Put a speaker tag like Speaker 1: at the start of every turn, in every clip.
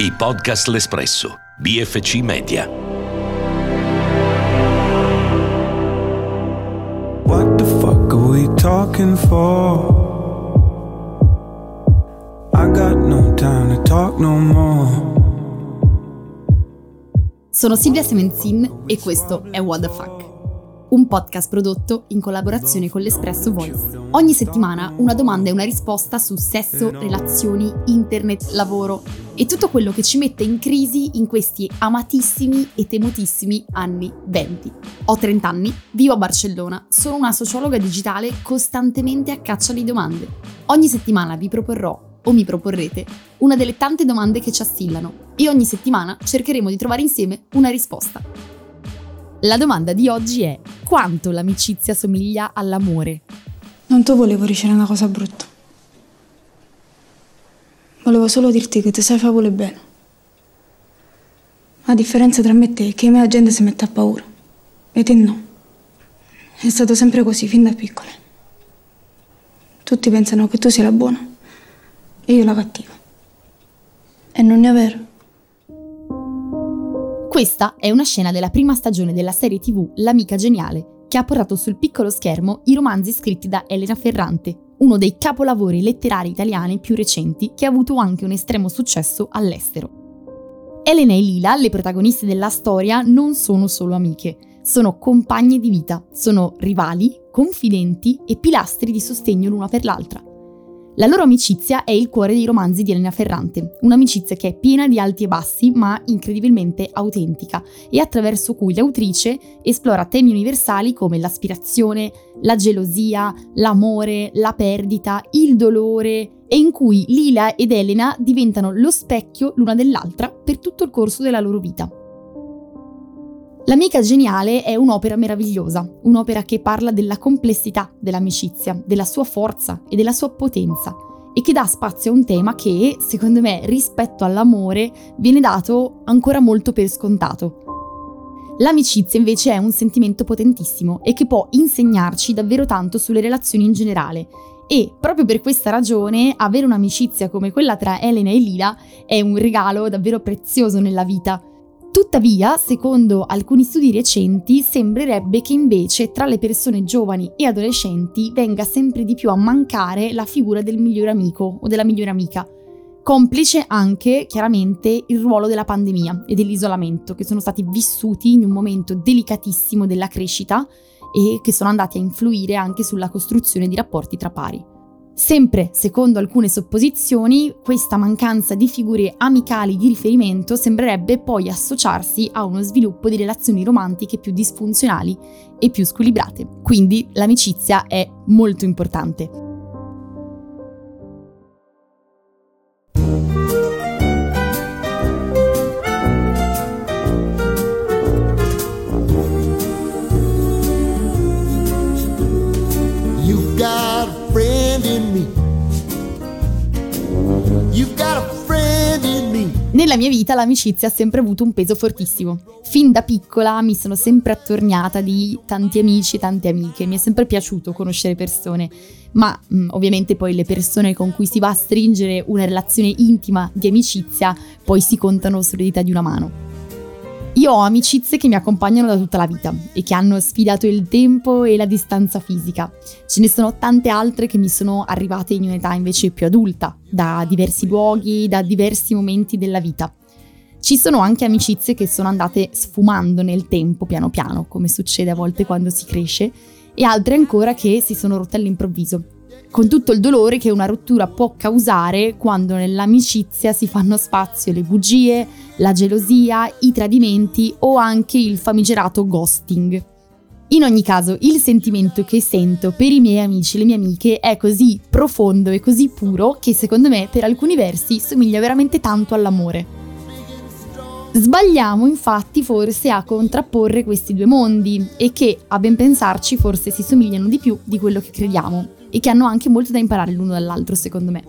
Speaker 1: I podcast L'Espresso, BFC Media.
Speaker 2: What the fuck are we talking for? I got no time to talk no more.
Speaker 3: Sono Silvia Semenzin e questo è What the Fuck, un podcast prodotto in collaborazione con l'Espresso Voice. Ogni settimana una domanda e una risposta su sesso, relazioni, internet, lavoro e tutto quello che ci mette in crisi in questi amatissimi e temutissimi anni 20. Ho 30 anni, vivo a Barcellona, sono una sociologa digitale costantemente a caccia di domande. Ogni settimana vi proporrò o mi proporrete una delle tante domande che ci assillano e ogni settimana cercheremo di trovare insieme una risposta. La domanda di oggi è quanto l'amicizia somiglia all'amore?
Speaker 4: Non ti volevo ricevere una cosa brutta. Volevo solo dirti che ti sai favole bene. La differenza tra me e te è che la gente si mette a paura. E te no. È stato sempre così, fin da piccole. Tutti pensano che tu sia la buona e io la cattiva. E non è vero.
Speaker 3: Questa è una scena della prima stagione della serie tv L'amica geniale, che ha portato sul piccolo schermo i romanzi scritti da Elena Ferrante, uno dei capolavori letterari italiani più recenti che ha avuto anche un estremo successo all'estero. Elena e Lila, le protagoniste della storia, non sono solo amiche, sono compagne di vita, sono rivali, confidenti e pilastri di sostegno l'una per l'altra. La loro amicizia è il cuore dei romanzi di Elena Ferrante, un'amicizia che è piena di alti e bassi, ma incredibilmente autentica, e attraverso cui l'autrice esplora temi universali come l'aspirazione, la gelosia, l'amore, la perdita, il dolore, e in cui Lila ed Elena diventano lo specchio l'una dell'altra per tutto il corso della loro vita. L'amica geniale è un'opera meravigliosa, un'opera che parla della complessità dell'amicizia, della sua forza e della sua potenza e che dà spazio a un tema che, secondo me, rispetto all'amore, viene dato ancora molto per scontato. L'amicizia invece è un sentimento potentissimo e che può insegnarci davvero tanto sulle relazioni in generale. E proprio per questa ragione avere un'amicizia come quella tra Elena e Lila è un regalo davvero prezioso nella vita, Tuttavia, secondo alcuni studi recenti, sembrerebbe che invece tra le persone giovani e adolescenti venga sempre di più a mancare la figura del migliore amico o della migliore amica, complice anche chiaramente il ruolo della pandemia e dell'isolamento che sono stati vissuti in un momento delicatissimo della crescita e che sono andati a influire anche sulla costruzione di rapporti tra pari. Sempre secondo alcune supposizioni, questa mancanza di figure amicali di riferimento sembrerebbe poi associarsi a uno sviluppo di relazioni romantiche più disfunzionali e più squilibrate. Quindi l'amicizia è molto importante. Nella mia vita l'amicizia ha sempre avuto un peso fortissimo. Fin da piccola mi sono sempre attorniata di tanti amici e tante amiche, mi è sempre piaciuto conoscere persone, ma mh, mm, ovviamente poi le persone con cui si va a stringere una relazione intima di amicizia poi si contano sulle dita di una mano. Io ho amicizie che mi accompagnano da tutta la vita e che hanno sfidato il tempo e la distanza fisica. Ce ne sono tante altre che mi sono arrivate in un'età invece più adulta, da diversi luoghi, da diversi momenti della vita. Ci sono anche amicizie che sono andate sfumando nel tempo piano piano, come succede a volte quando si cresce, e altre ancora che si sono rotte all'improvviso, con tutto il dolore che una rottura può causare quando nell'amicizia si fanno spazio le bugie, la gelosia, i tradimenti o anche il famigerato ghosting. In ogni caso, il sentimento che sento per i miei amici e le mie amiche è così profondo e così puro che secondo me per alcuni versi somiglia veramente tanto all'amore. Sbagliamo infatti forse a contrapporre questi due mondi e che, a ben pensarci, forse si somigliano di più di quello che crediamo e che hanno anche molto da imparare l'uno dall'altro, secondo me.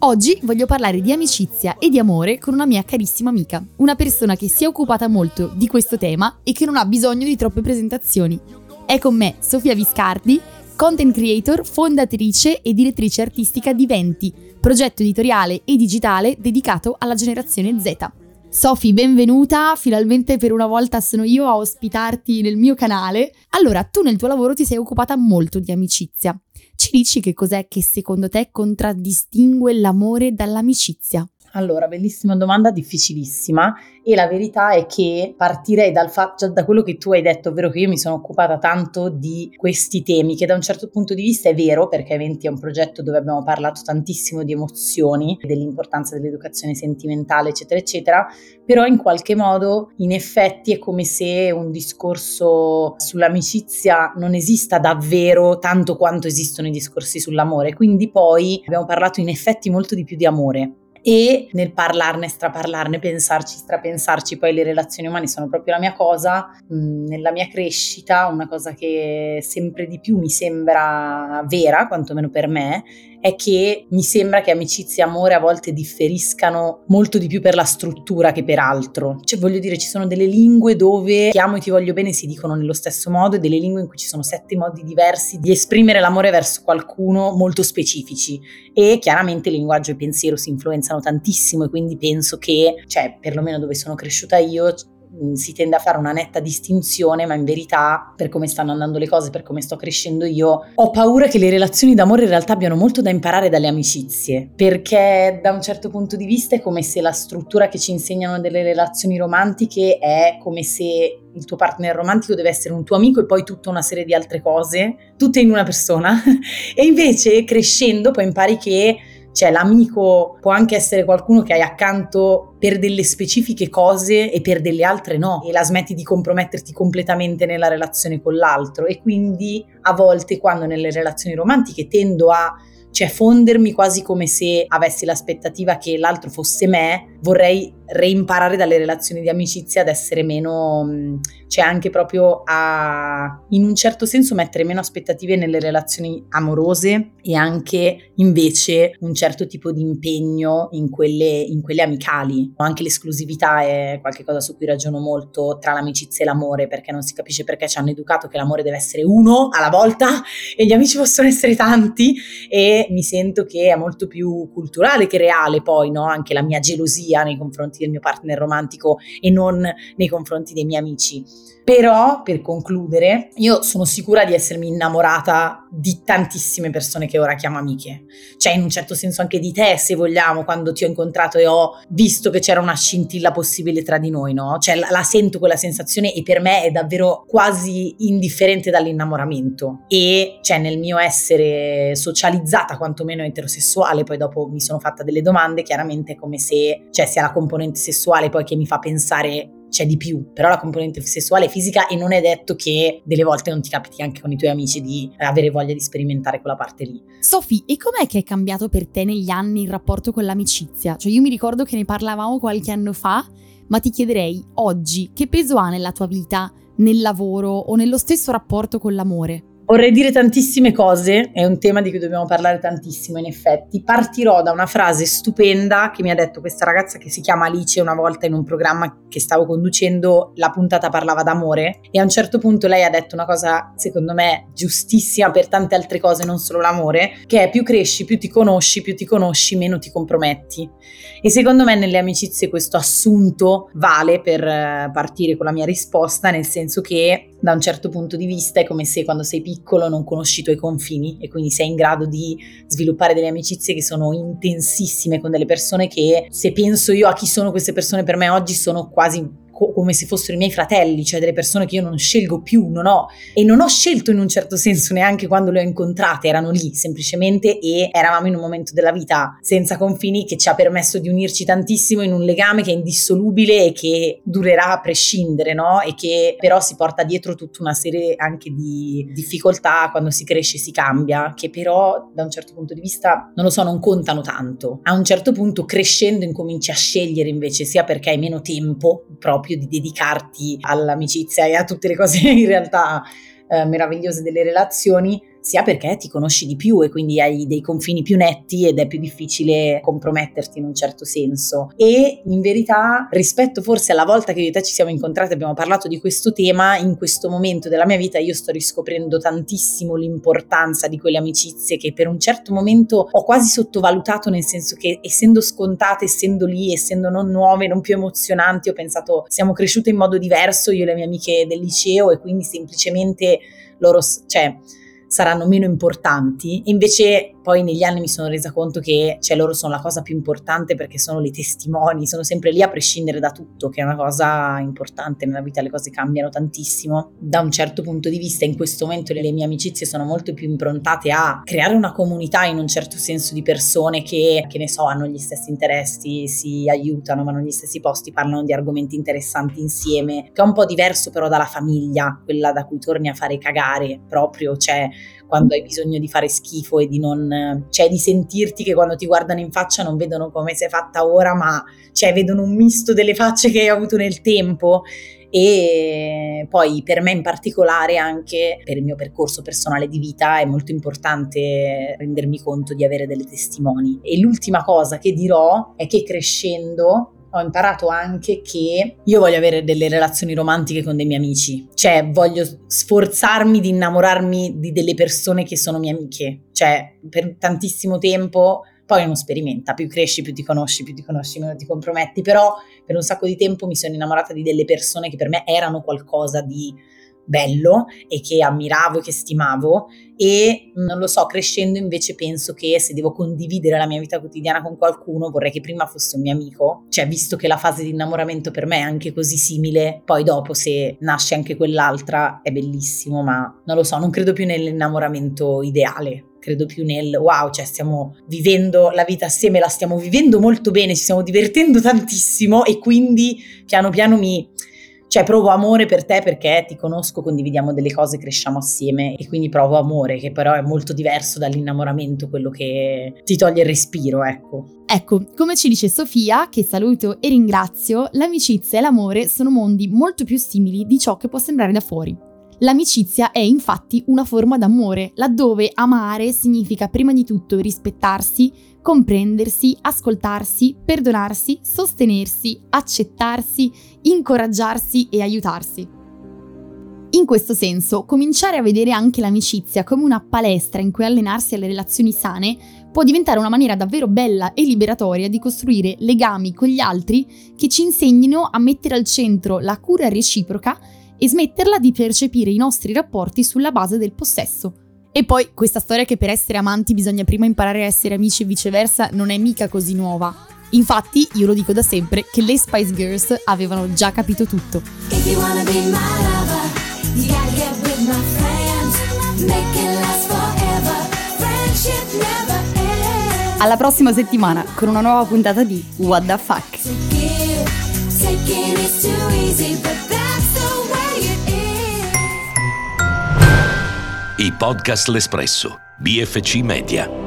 Speaker 3: Oggi voglio parlare di amicizia e di amore con una mia carissima amica, una persona che si è occupata molto di questo tema e che non ha bisogno di troppe presentazioni. È con me Sofia Viscardi, content creator, fondatrice e direttrice artistica di Venti, progetto editoriale e digitale dedicato alla generazione Z. Sofi, benvenuta, finalmente per una volta sono io a ospitarti nel mio canale. Allora, tu nel tuo lavoro ti sei occupata molto di amicizia. Ci dici che cos'è che secondo te contraddistingue l'amore dall'amicizia?
Speaker 5: Allora, bellissima domanda, difficilissima e la verità è che partirei dal fatto, da quello che tu hai detto, ovvero che io mi sono occupata tanto di questi temi, che da un certo punto di vista è vero, perché Eventi è un progetto dove abbiamo parlato tantissimo di emozioni, dell'importanza dell'educazione sentimentale, eccetera, eccetera, però in qualche modo, in effetti, è come se un discorso sull'amicizia non esista davvero tanto quanto esistono i discorsi sull'amore, quindi poi abbiamo parlato in effetti molto di più di amore e nel parlarne, straparlarne, pensarci, strapensarci, poi le relazioni umane sono proprio la mia cosa, mm, nella mia crescita una cosa che sempre di più mi sembra vera, quantomeno per me, è che mi sembra che amicizia e amore a volte differiscano molto di più per la struttura che per altro. Cioè voglio dire, ci sono delle lingue dove ti amo e ti voglio bene si dicono nello stesso modo e delle lingue in cui ci sono sette modi diversi di esprimere l'amore verso qualcuno molto specifici e chiaramente linguaggio e pensiero si influenzano tantissimo e quindi penso che, cioè perlomeno dove sono cresciuta io, si tende a fare una netta distinzione, ma in verità, per come stanno andando le cose, per come sto crescendo io, ho paura che le relazioni d'amore in realtà abbiano molto da imparare dalle amicizie, perché da un certo punto di vista è come se la struttura che ci insegnano delle relazioni romantiche è come se il tuo partner romantico deve essere un tuo amico e poi tutta una serie di altre cose, tutte in una persona. e invece crescendo poi impari che cioè l'amico può anche essere qualcuno che hai accanto per delle specifiche cose e per delle altre no e la smetti di comprometterti completamente nella relazione con l'altro. E quindi a volte quando nelle relazioni romantiche tendo a cioè fondermi quasi come se avessi l'aspettativa che l'altro fosse me, vorrei reimparare dalle relazioni di amicizia ad essere meno, cioè anche proprio a, in un certo senso, mettere meno aspettative nelle relazioni amorose e anche invece un certo tipo di impegno in quelle, in quelle amicali. Anche l'esclusività è qualcosa su cui ragiono molto tra l'amicizia e l'amore, perché non si capisce perché ci hanno educato che l'amore deve essere uno alla volta e gli amici possono essere tanti e mi sento che è molto più culturale che reale poi, no? Anche la mia gelosia nei confronti del mio partner romantico e non nei confronti dei miei amici. Però, per concludere, io sono sicura di essermi innamorata di tantissime persone che ora chiamo amiche. Cioè, in un certo senso anche di te, se vogliamo, quando ti ho incontrato e ho visto che c'era una scintilla possibile tra di noi, no? Cioè, la, la sento quella sensazione e per me è davvero quasi indifferente dall'innamoramento. E, cioè, nel mio essere socializzata, quantomeno eterosessuale, poi dopo mi sono fatta delle domande, chiaramente è come se, cioè, sia la componente sessuale poi che mi fa pensare c'è di più, però la componente sessuale è fisica e non è detto che delle volte non ti capiti anche con i tuoi amici di avere voglia di sperimentare quella parte lì.
Speaker 3: Sofì, e com'è che è cambiato per te negli anni il rapporto con l'amicizia? Cioè io mi ricordo che ne parlavamo qualche anno fa, ma ti chiederei oggi che peso ha nella tua vita, nel lavoro o nello stesso rapporto con l'amore?
Speaker 5: Vorrei dire tantissime cose, è un tema di cui dobbiamo parlare tantissimo in effetti. Partirò da una frase stupenda che mi ha detto questa ragazza che si chiama Alice una volta in un programma che stavo conducendo, la puntata parlava d'amore e a un certo punto lei ha detto una cosa secondo me giustissima per tante altre cose, non solo l'amore, che è più cresci, più ti conosci, più ti conosci, meno ti comprometti. E secondo me nelle amicizie questo assunto vale per eh, partire con la mia risposta, nel senso che da un certo punto di vista è come se quando sei piccolo non conosci i tuoi confini e quindi sei in grado di sviluppare delle amicizie che sono intensissime con delle persone che se penso io a chi sono queste persone per me oggi sono quasi co- come se fossero i miei fratelli, cioè delle persone che io non scelgo più, non ho e non ho scelto in un certo senso neanche quando le ho incontrate, erano lì semplicemente e eravamo in un momento della vita senza confini che ci ha permesso di unirci tantissimo in un legame che è indissolubile e che durerà a prescindere, no? E che però si porta dietro tutta una serie anche di difficoltà quando si cresce e si cambia, che però da un certo punto di vista, non lo so, non contano tanto. A un certo punto crescendo incominci a scegliere invece sia perché hai meno tempo proprio proprio di dedicarti all'amicizia e a tutte le cose in realtà eh, meravigliose delle relazioni, sia perché ti conosci di più e quindi hai dei confini più netti ed è più difficile comprometterti in un certo senso. E in verità, rispetto forse alla volta che io e te ci siamo incontrati e abbiamo parlato di questo tema, in questo momento della mia vita io sto riscoprendo tantissimo l'importanza di quelle amicizie che per un certo momento ho quasi sottovalutato, nel senso che essendo scontate, essendo lì, essendo non nuove, non più emozionanti, ho pensato siamo cresciute in modo diverso io e le mie amiche del liceo e quindi semplicemente loro, cioè saranno meno importanti. Invece poi negli anni mi sono resa conto che cioè, loro sono la cosa più importante perché sono le testimoni, sono sempre lì a prescindere da tutto, che è una cosa importante nella vita, le cose cambiano tantissimo. Da un certo punto di vista in questo momento le mie amicizie sono molto più improntate a creare una comunità in un certo senso di persone che, che ne so, hanno gli stessi interessi, si aiutano, vanno negli stessi posti, parlano di argomenti interessanti insieme, che è un po' diverso però dalla famiglia, quella da cui torni a fare cagare proprio, cioè quando hai bisogno di fare schifo e di non, cioè di sentirti che quando ti guardano in faccia non vedono come sei fatta ora, ma cioè vedono un misto delle facce che hai avuto nel tempo e poi per me in particolare anche per il mio percorso personale di vita è molto importante rendermi conto di avere delle testimoni. E l'ultima cosa che dirò è che crescendo ho imparato anche che io voglio avere delle relazioni romantiche con dei miei amici, cioè voglio sforzarmi di innamorarmi di delle persone che sono mie amiche, cioè per tantissimo tempo poi uno sperimenta, più cresci, più ti conosci, più ti conosci, meno ti comprometti, però per un sacco di tempo mi sono innamorata di delle persone che per me erano qualcosa di bello e che ammiravo e che stimavo e non lo so, crescendo invece penso che se devo condividere la mia vita quotidiana con qualcuno vorrei che prima fosse un mio amico, cioè visto che la fase di innamoramento per me è anche così simile, poi dopo se nasce anche quell'altra è bellissimo, ma non lo so, non credo più nell'innamoramento ideale, credo più nel wow, cioè stiamo vivendo la vita assieme, la stiamo vivendo molto bene, ci stiamo divertendo tantissimo e quindi piano piano mi cioè provo amore per te perché ti conosco, condividiamo delle cose, cresciamo assieme e quindi provo amore, che però è molto diverso dall'innamoramento, quello che ti toglie il respiro, ecco.
Speaker 3: Ecco, come ci dice Sofia, che saluto e ringrazio, l'amicizia e l'amore sono mondi molto più simili di ciò che può sembrare da fuori. L'amicizia è infatti una forma d'amore, laddove amare significa prima di tutto rispettarsi, comprendersi, ascoltarsi, perdonarsi, sostenersi, accettarsi, incoraggiarsi e aiutarsi. In questo senso, cominciare a vedere anche l'amicizia come una palestra in cui allenarsi alle relazioni sane può diventare una maniera davvero bella e liberatoria di costruire legami con gli altri che ci insegnino a mettere al centro la cura reciproca e smetterla di percepire i nostri rapporti sulla base del possesso. E poi questa storia che per essere amanti bisogna prima imparare a essere amici e viceversa non è mica così nuova. Infatti, io lo dico da sempre, che le Spice Girls avevano già capito tutto. Alla prossima settimana con una nuova puntata di What the Fuck.
Speaker 1: I podcast L'Espresso, BFC Media.